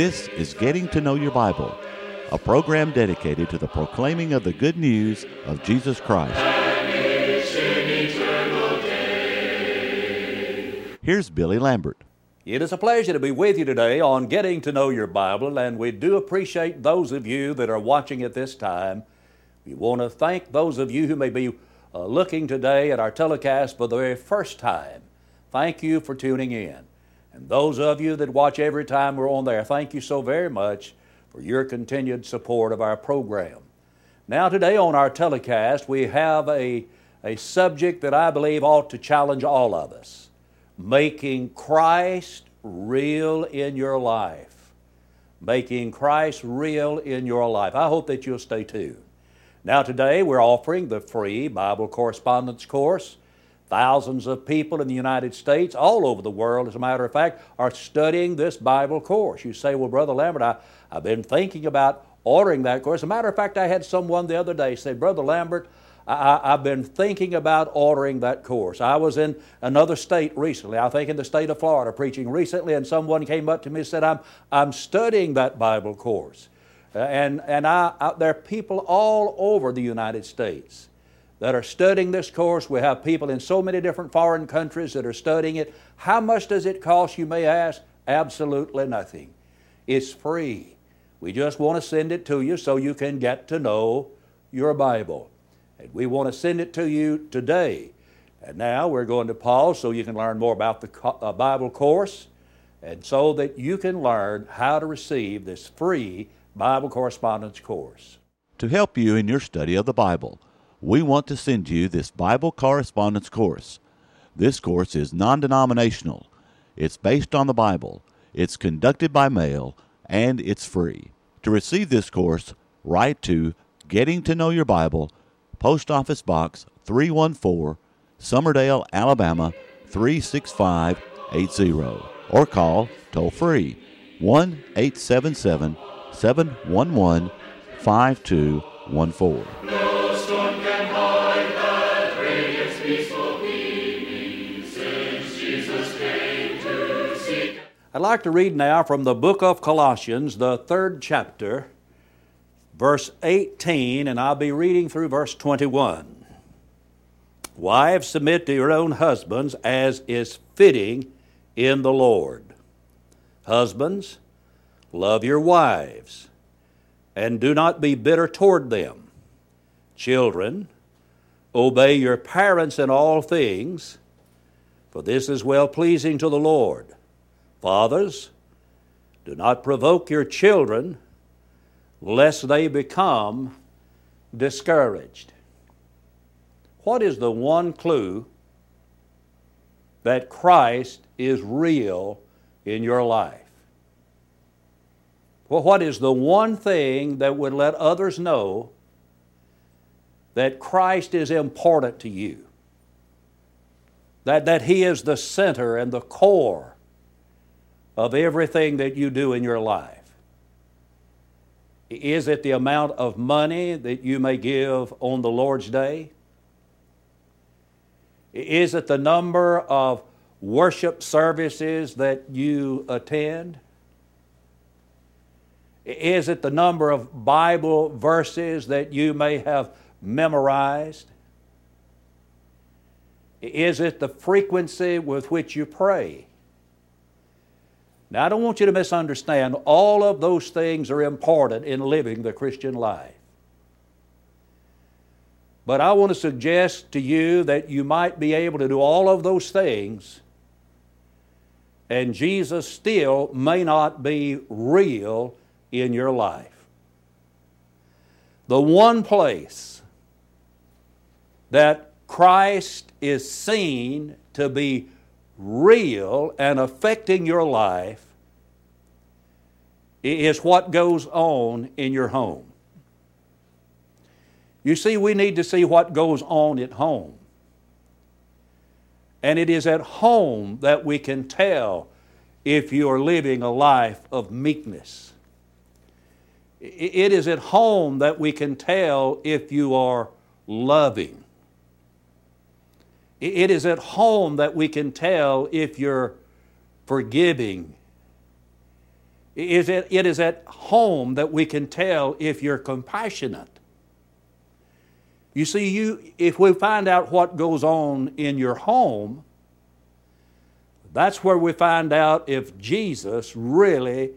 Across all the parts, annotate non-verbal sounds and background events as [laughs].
This is Getting to Know Your Bible, a program dedicated to the proclaiming of the good news of Jesus Christ. Here's Billy Lambert. It is a pleasure to be with you today on Getting to Know Your Bible, and we do appreciate those of you that are watching at this time. We want to thank those of you who may be uh, looking today at our telecast for the very first time. Thank you for tuning in. And those of you that watch every time we're on there, thank you so very much for your continued support of our program. Now, today on our telecast, we have a, a subject that I believe ought to challenge all of us making Christ real in your life. Making Christ real in your life. I hope that you'll stay tuned. Now, today we're offering the free Bible correspondence course. Thousands of people in the United States, all over the world, as a matter of fact, are studying this Bible course. You say, Well, Brother Lambert, I, I've been thinking about ordering that course. As a matter of fact, I had someone the other day say, Brother Lambert, I, have been thinking about ordering that course. I was in another state recently, I think in the state of Florida, preaching recently, and someone came up to me and said, I'm, I'm studying that Bible course. Uh, and and I, I, there are people all over the United States that are studying this course. We have people in so many different foreign countries that are studying it. How much does it cost, you may ask? Absolutely nothing. It's free. We just want to send it to you so you can get to know your Bible. And we want to send it to you today. And now we're going to pause so you can learn more about the uh, Bible course and so that you can learn how to receive this free Bible correspondence course. To help you in your study of the Bible, we want to send you this Bible correspondence course. This course is non denominational, it's based on the Bible, it's conducted by mail, and it's free. To receive this course, write to Getting to Know Your Bible, Post Office Box 314, Summerdale, Alabama 36580, or call toll free 1 877 711 5214. I'd like to read now from the book of Colossians, the third chapter, verse 18, and I'll be reading through verse 21. Wives, submit to your own husbands as is fitting in the Lord. Husbands, love your wives, and do not be bitter toward them. Children, obey your parents in all things, for this is well pleasing to the Lord. Fathers, do not provoke your children lest they become discouraged. What is the one clue that Christ is real in your life? Well, what is the one thing that would let others know that Christ is important to you? That, that He is the center and the core of everything that you do in your life? Is it the amount of money that you may give on the Lord's day? Is it the number of worship services that you attend? Is it the number of Bible verses that you may have memorized? Is it the frequency with which you pray? Now, I don't want you to misunderstand. All of those things are important in living the Christian life. But I want to suggest to you that you might be able to do all of those things, and Jesus still may not be real in your life. The one place that Christ is seen to be real and affecting your life is what goes on in your home. You see, we need to see what goes on at home. And it is at home that we can tell if you are living a life of meekness. It is at home that we can tell if you are loving. It is at home that we can tell if you're forgiving. It, is at home that we can tell if you're compassionate. You see, you, if we find out what goes on in your home, that's where we find out if Jesus really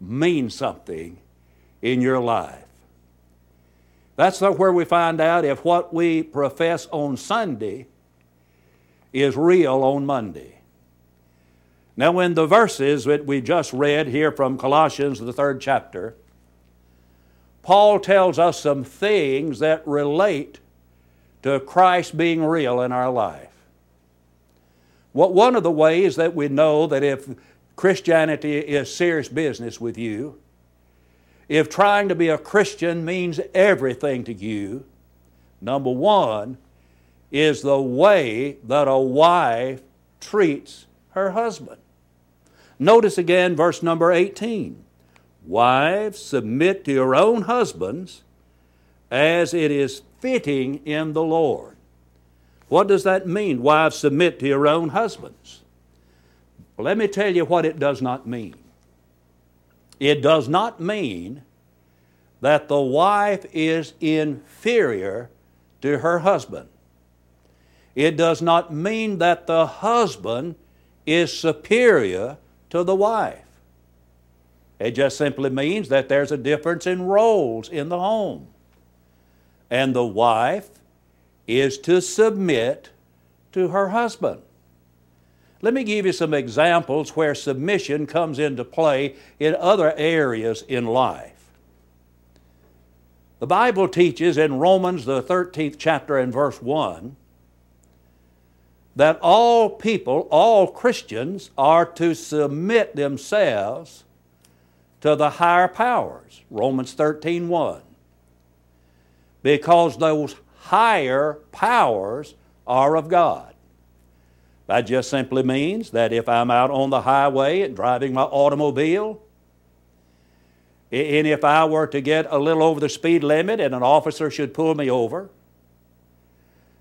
means something in your life. That's where we find out if what we profess on Sunday is real on Monday. Now, in the verses that we just read here from Colossians, the third chapter, Paul tells us some things that relate to Christ being real in our life. What one of the ways that we know that if Christianity is serious business with you, if trying to be a Christian means everything to you, number one is the way that a wife treats her husband. Notice again verse number 18. Wives, submit to your own husbands as it is fitting in the Lord. What does that mean? Wives, submit to your own husbands. Well, let me tell you what it does not mean. It does not mean that the wife is inferior to her husband. It does not mean that the husband is superior to the wife. It just simply means that there's a difference in roles in the home. And the wife is to submit to her husband. Let me give you some examples where submission comes into play in other areas in life. The Bible teaches in Romans, the 13th chapter and verse 1, that all people, all Christians, are to submit themselves to the higher powers. Romans 13 1. Because those higher powers are of God. That just simply means that if I'm out on the highway and driving my automobile, and if I were to get a little over the speed limit and an officer should pull me over,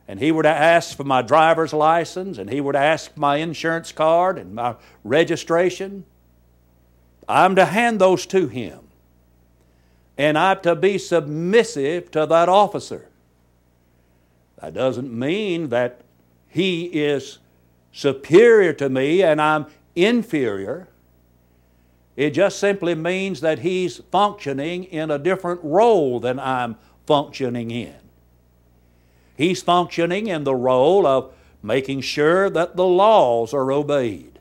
and he were to ask for my driver's license, and he were to ask my insurance card and my registration, I'm to hand those to him. And I'm to be submissive to that officer. That doesn't mean that he is superior to me and I'm inferior. It just simply means that he's functioning in a different role than I'm functioning in. He's functioning in the role of making sure that the laws are obeyed.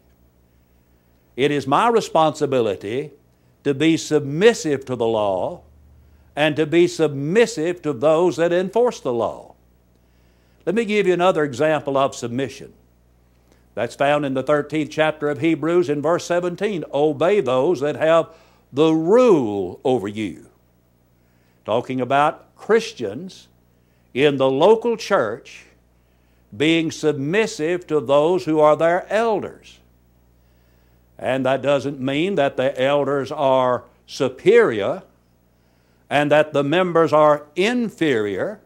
It is my responsibility to be submissive to the law and to be submissive to those that enforce the law. Let me give you another example of submission. That's found in the 13th chapter of Hebrews in verse 17. Obey those that have the rule over you. Talking about Christians in the local church being submissive to those who are their elders. And that doesn't mean that the elders are superior and that the members are inferior.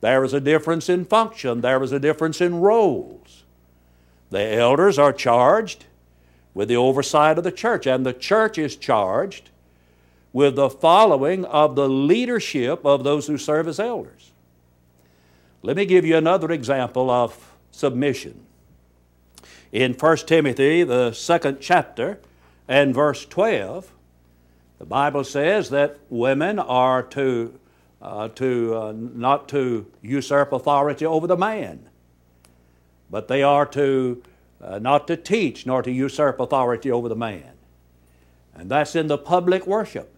There is a difference in function, there is a difference in roles. The elders are charged with the oversight of the church, and the church is charged with the following of the leadership of those who serve as elders. Let me give you another example of submission. In 1 Timothy, the second chapter, and verse 12, the Bible says that women are to, uh, to uh, not to usurp authority over the man, but they are to uh, not to teach nor to usurp authority over the man. And that's in the public worship.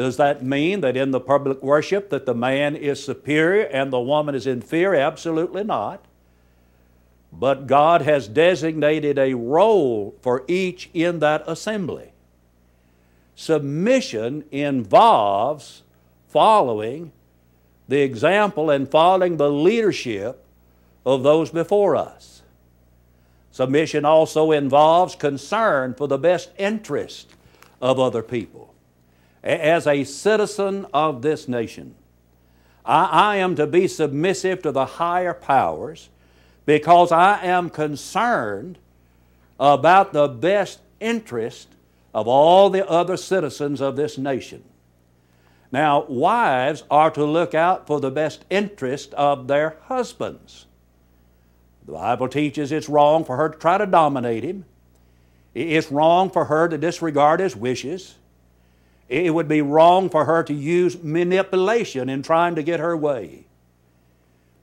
Does that mean that in the public worship that the man is superior and the woman is inferior? Absolutely not. But God has designated a role for each in that assembly. Submission involves following the example and following the leadership of those before us. Submission also involves concern for the best interest of other people as a citizen of this nation. I, I, am to be submissive to the higher powers because I am concerned about the best interest of all the other citizens of this nation. Now, wives are to look out for the best interest of their husbands. The Bible teaches it's wrong for her to try to dominate him. It's wrong for her to disregard his wishes. It would be wrong for her to use manipulation in trying to get her way.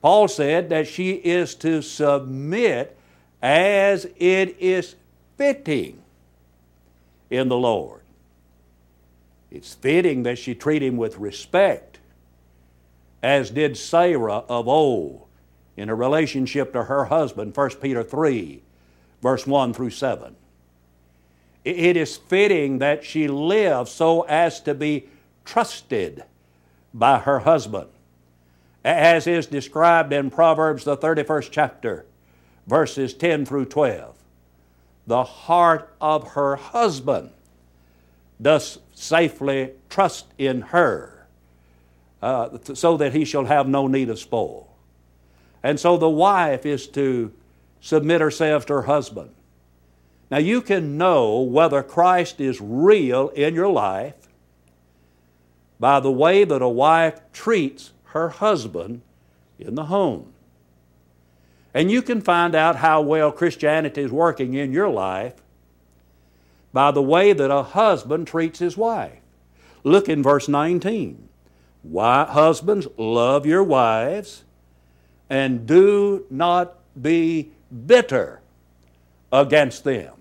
Paul said that she is to submit as it is fitting in the Lord. It's fitting that she treat him with respect, as did Sarah of old in a relationship to her husband, 1 Peter 3, verse 1 through 7. It is fitting that she live so as to be trusted by her husband, as is described in Proverbs, the 31st chapter, verses 10 through 12. The heart of her husband does safely trust in her, uh, so that he shall have no need of spoil. And so the wife is to submit herself to her husband. Now you can know whether Christ is real in your life by the way that a wife treats her husband in the home. And you can find out how well Christianity is working in your life by the way that a husband treats his wife. Look in verse 19. Why, husbands, love your wives and do not be bitter against them.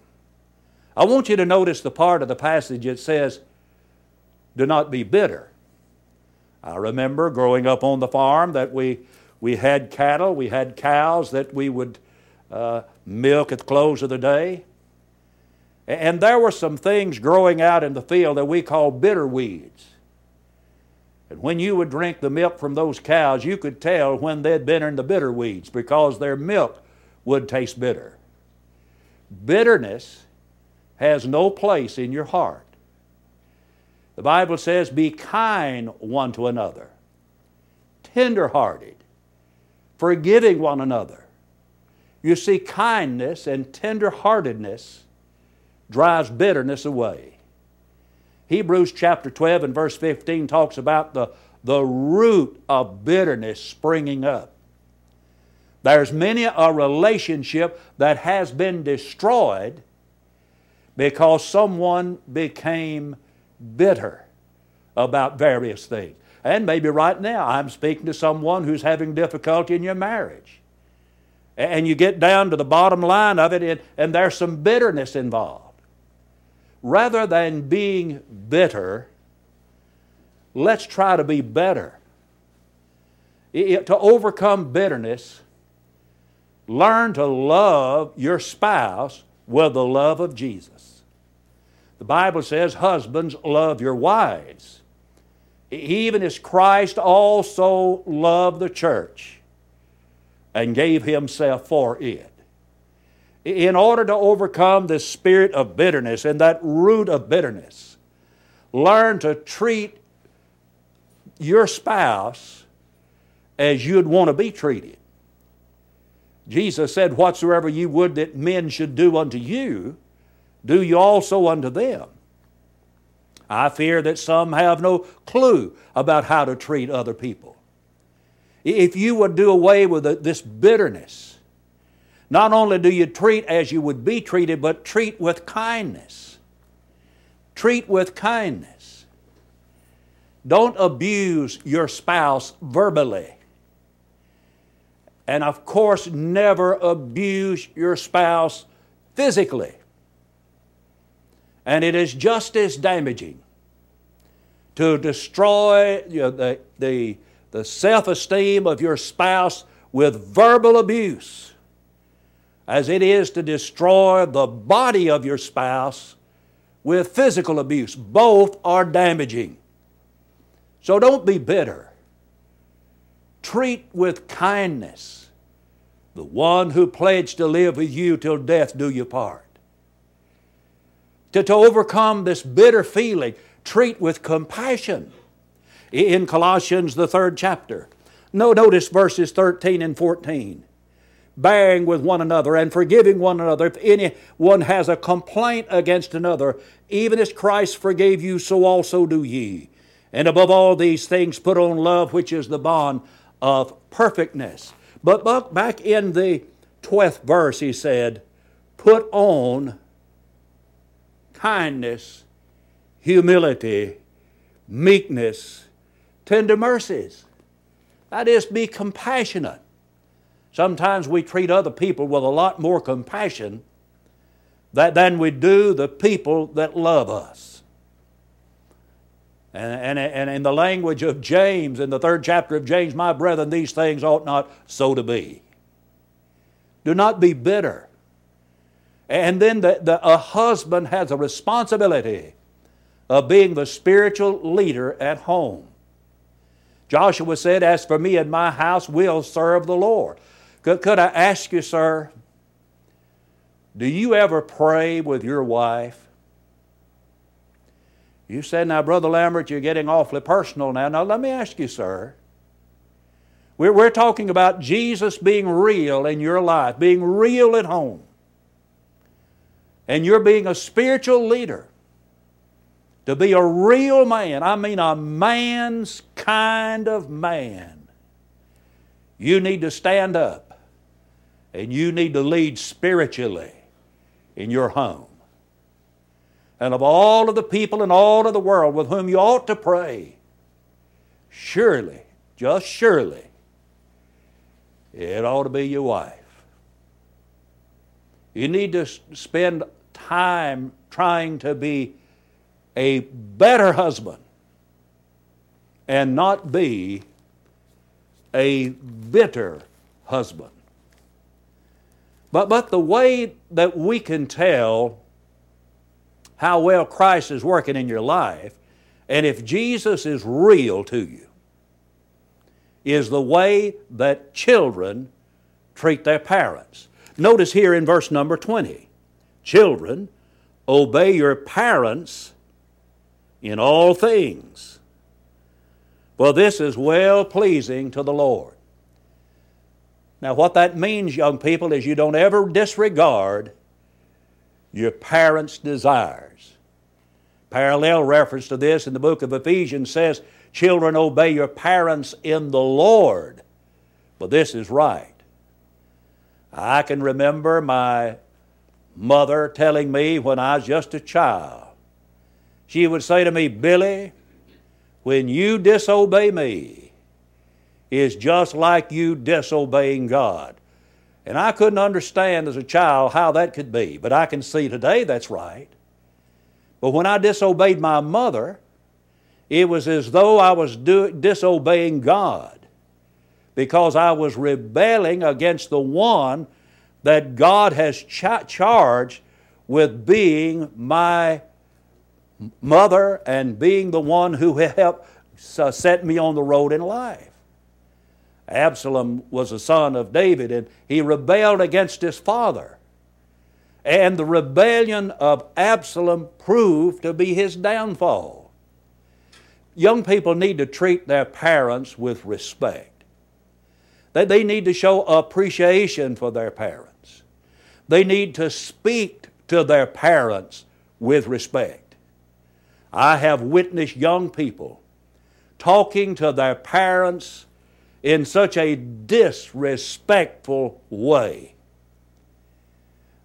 I want you to notice the part of the passage that says, Do not be bitter. I remember growing up on the farm that we, we had cattle, we had cows that we would uh, milk at the close of the day. And there were some things growing out in the field that we call bitter weeds. And when you would drink the milk from those cows, you could tell when they'd been in the bitter weeds because their milk would taste bitter. Bitterness has no place in your heart. The Bible says, Be kind one to another, tenderhearted, forgiving one another. You see, kindness and tenderheartedness drives bitterness away. Hebrews chapter 12 and verse 15 talks about the, the root of bitterness springing up. There's many a relationship that has been destroyed because someone became bitter about various things. And maybe right now I'm speaking to someone who's having difficulty in your marriage. And you get down to the bottom line of it, and, there's some bitterness involved rather than being bitter, let's try to be better. It, to overcome bitterness, learn to love your spouse with the love of Jesus. The Bible says, Husbands, love your wives, even as Christ also loved the church and gave himself for it in order to overcome this spirit of bitterness and that root of bitterness, learn to treat your spouse as you'd want to be treated. Jesus said, Whatsoever you would that men should do unto you, do you also unto them. I fear that some have no clue about how to treat other people. If you would do away with this bitterness, not only do you treat as you would be treated, but treat with kindness. Treat with kindness. Don't abuse your spouse verbally. And of course, never abuse your spouse physically. And it is just as damaging to destroy you know, the, the, the self esteem of your spouse with verbal abuse as it is to destroy the body of your spouse with physical abuse. Both are damaging. So don't be bitter. Treat with kindness the one who pledged to live with you till death do you part. To, to overcome this bitter feeling, treat with compassion. In Colossians, the third chapter, no, notice verses 13 and 14. bearing with one another and forgiving one another if anyone has a complaint against another, even as Christ forgave you, so also do ye. And above all these things, put on love, which is the bond of perfectness. But back in the 12th verse, he said, Put on kindness, humility, meekness, tender mercies. That is, be compassionate. Sometimes we treat other people with a lot more compassion than we do the people that love us. And, and, and in the language of James, in the third chapter of James, my brethren, these things ought not so to be. Do not be bitter. And then the, the, a husband has a responsibility of being the spiritual leader at home. Joshua said, As for me and my house, we'll serve the Lord. Could, could I ask you, sir, do you ever pray with your wife? You said, Now, Brother Lambert, you're getting awfully personal now. Now, let me ask you, sir. We're, we're talking about Jesus being real in your life, being real at home. And you're being a spiritual leader. To be a real man, I mean a man's kind of man, you need to stand up and you need to lead spiritually in your home. And of all of the people in all of the world with whom you ought to pray, surely, just surely, it ought to be your wife. You need to spend time trying to be a better husband and not be a bitter husband. But, but the way that we can tell how well Christ is working in your life and if Jesus is real to you is the way that children treat their parents. Notice here in verse number 20 Children, obey your parents in all things. For this is well pleasing to the Lord. Now, what that means, young people, is you don't ever disregard your parents' desires. Parallel reference to this in the book of Ephesians says, Children, obey your parents in the Lord, but this is right. I can remember my mother telling me when I was just a child, she would say to me, Billy, when you disobey me, is just like you disobeying God. And I couldn't understand as a child how that could be, but I can see today that's right. But when I disobeyed my mother, it was as though I was do- disobeying God because I was rebelling against the one that God has charged with being my mother and being the one who helped uh, set me on the road in life. Absalom was a son of David and he rebelled against his father. And the rebellion of Absalom proved to be his downfall. Young people need to treat their parents with respect. They, they need to show appreciation for their parents. They need to speak to their parents with respect. I have witnessed young people talking to their parents in such a disrespectful way.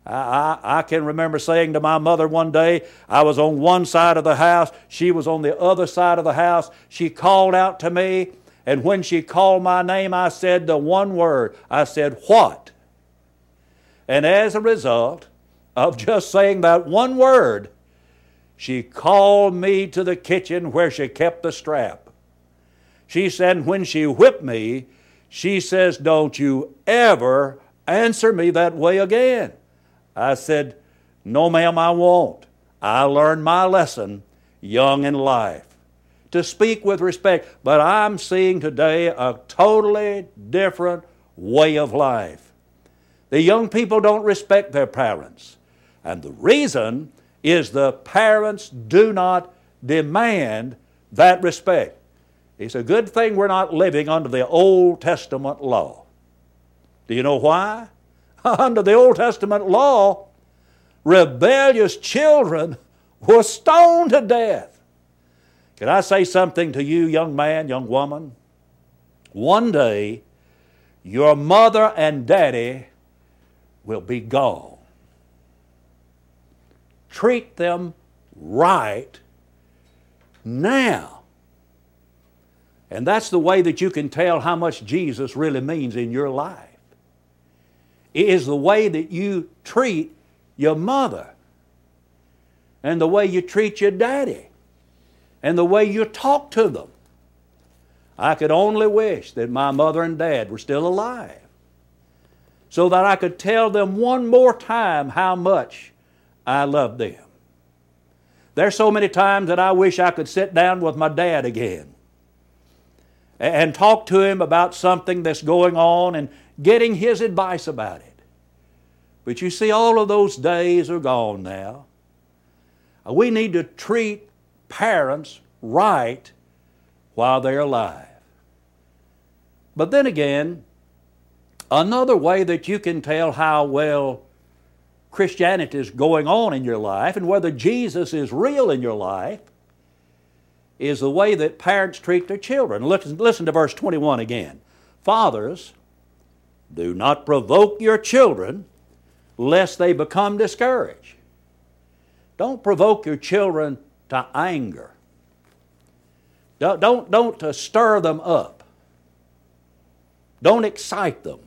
I, I, I, can remember saying to my mother one day, I was on one side of the house, she was on the other side of the house. She called out to me, and when she called my name, I said the one word I said, What? And as a result of just saying that one word, she called me to the kitchen where she kept the strap. She said, when she whipped me, she says, Don't you ever answer me that way again. I said, No, ma'am, I won't. I learned my lesson young in life to speak with respect, but I'm seeing today a totally different way of life. The young people don't respect their parents. And the reason is the parents do not demand that respect. It's a good thing we're not living under the Old Testament law. Do you know why? [laughs] Under the Old Testament law, rebellious children [laughs] were stoned to death. Can I say something to you, young man, young woman? One day, your mother and daddy will be gone. Treat them right now. And that's the way that you can tell how much Jesus really means in your life. It is the way that you treat your mother, and the way you treat your daddy, and the way you talk to them. I could only wish that my mother and dad were still alive so that I could tell them one more time how much I love them. There's so many times that I wish I could sit down with my dad again and talk to him about something that's going on and getting his advice about it. But you see, all of those days are gone now. Uh, we need to treat parents right while they're alive. But then again, another way that you can tell how well Christianity is going on in your life and whether Jesus is real in your life is the way that parents treat their children. Listen, listen to verse 21 again. Fathers, do not provoke your children lest they become discouraged. Don't provoke your children to anger. Don't, don't, don't stir them up. Don't excite them.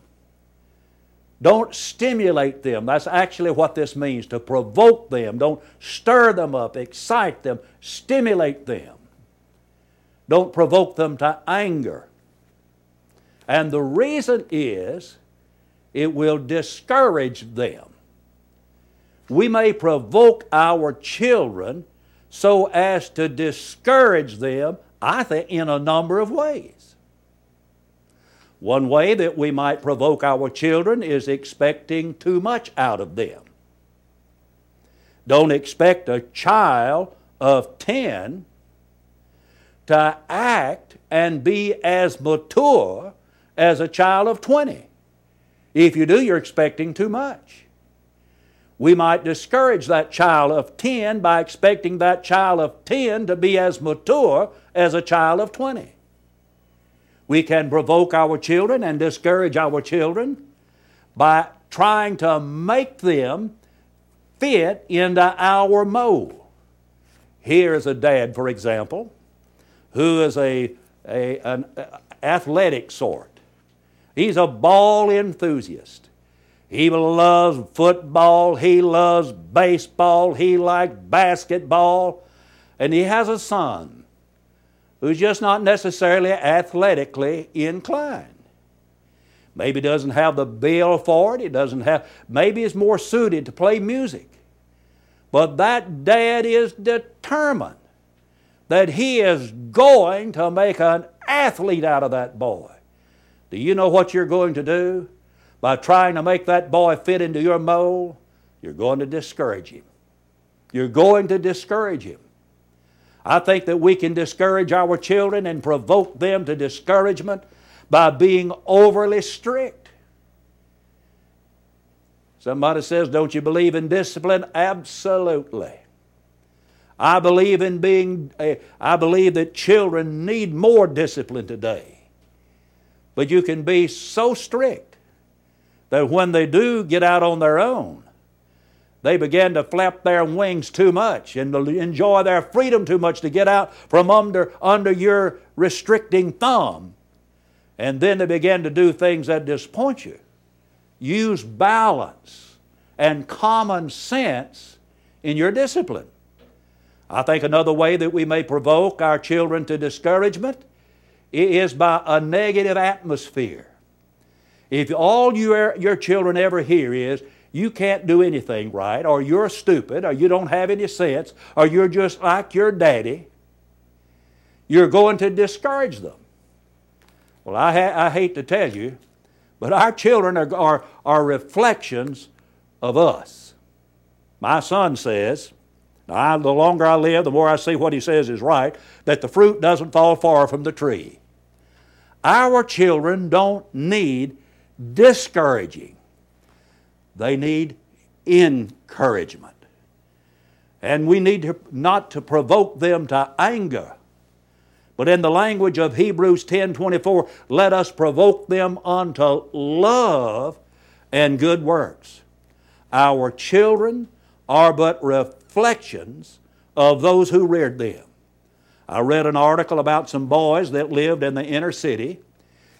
Don't stimulate them. That's actually what this means to provoke them. Don't stir them up, excite them, stimulate them. Don't provoke them to anger. And the reason is it will discourage them. We may provoke our children so as to discourage them, I think, in a number of ways. One way that we might provoke our children is expecting too much out of them. Don't expect a child of 10 to act and be as mature as a child of 20. If you do, you're expecting too much. We might discourage that child of 10 by expecting that child of 10 to be as mature as a child of 20. We can provoke our children and discourage our children by trying to make them fit into our mold. Here is a dad, for example, who is a, a, an athletic sort. He's a ball enthusiast. He loves football, he loves baseball, he likes basketball, and he has a son who's just not necessarily athletically inclined. Maybe doesn't have the bill for it, he doesn't have, maybe is more suited to play music. But that dad is determined that he is going to make an athlete out of that boy. Do you know what you're going to do? By trying to make that boy fit into your mold, you're going to discourage him. You're going to discourage him. I think that we can discourage our children and provoke them to discouragement by being overly strict. Somebody says, Don't you believe in discipline? Absolutely. I believe in being, eh, I believe that children need more discipline today. But you can be so strict that when they do get out on their own, they begin to flap their wings too much and enjoy their freedom too much to get out from under, under your restricting thumb. And then they begin to do things that disappoint you. Use balance and common sense in your discipline. I think another way that we may provoke our children to discouragement is by a negative atmosphere. If all your, your children ever hear is, you can't do anything right, or you're stupid, or you don't have any sense, or you're just like your daddy, you're going to discourage them. Well, I, ha- I hate to tell you, but our children are, are, are reflections of us. My son says, I, the longer I live, the more I see what he says is right, that the fruit doesn't fall far from the tree. Our children don't need discouraging. They need encouragement. And we need to, not to provoke them to anger, but in the language of Hebrews 10:24, let us provoke them unto love and good works. Our children are but of those who reared them. I read an article about some boys that lived in the inner city.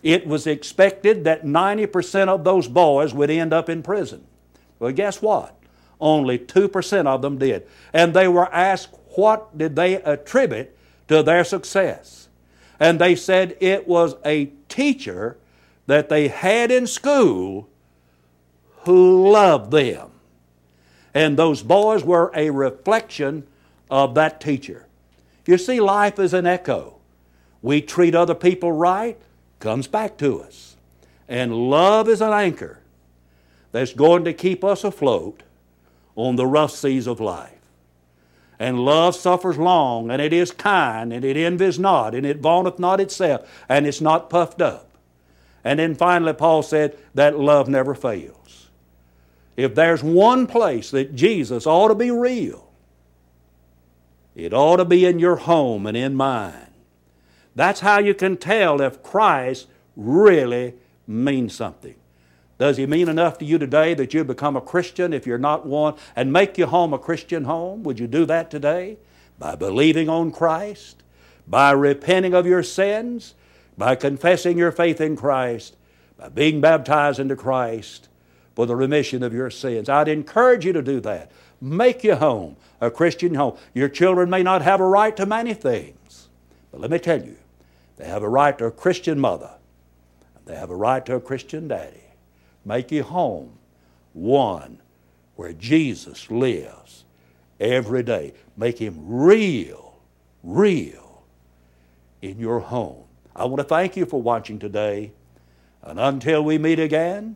It was expected that 90% of those boys would end up in prison. Well, guess what? Only 2% of them did. And they were asked what did they attribute to their success. And they said it was a teacher that they had in school who loved them. And those boys were a reflection of that teacher. You see, life is an echo. We treat other people right, comes back to us. And love is an anchor that's going to keep us afloat on the rough seas of life. And love suffers long, and it is kind, and it envies not, and it vaunteth not itself, and it's not puffed up. And then finally, Paul said that love never fails. If there's one place that Jesus ought to be real, it ought to be in your home and in mine. That's how you can tell if Christ really means something. Does he mean enough to you today that you become a Christian if you're not one and make your home a Christian home? Would you do that today? By believing on Christ, by repenting of your sins, by confessing your faith in Christ, by being baptized into Christ for the remission of your sins. I'd encourage you to do that. Make your home a Christian home. Your children may not have a right to many things, but let me tell you, they have a right to a Christian mother. They have a right to a Christian daddy. Make your home one where Jesus lives every day. Make him real, real in your home. I want to thank you for watching today. And until we meet again,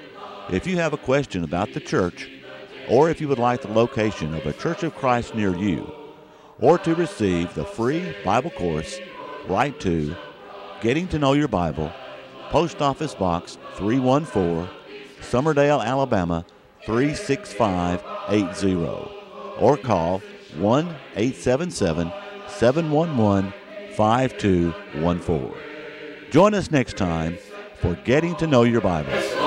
If you have a question about the church, or if you would like the location of a Church of Christ near you, or to receive the free Bible course, write to Getting to Know Your Bible, Post Office Box 314, Summerdale, Alabama 36580, or call 1 877 711 5214. Join us next time for Getting to Know Your Bible.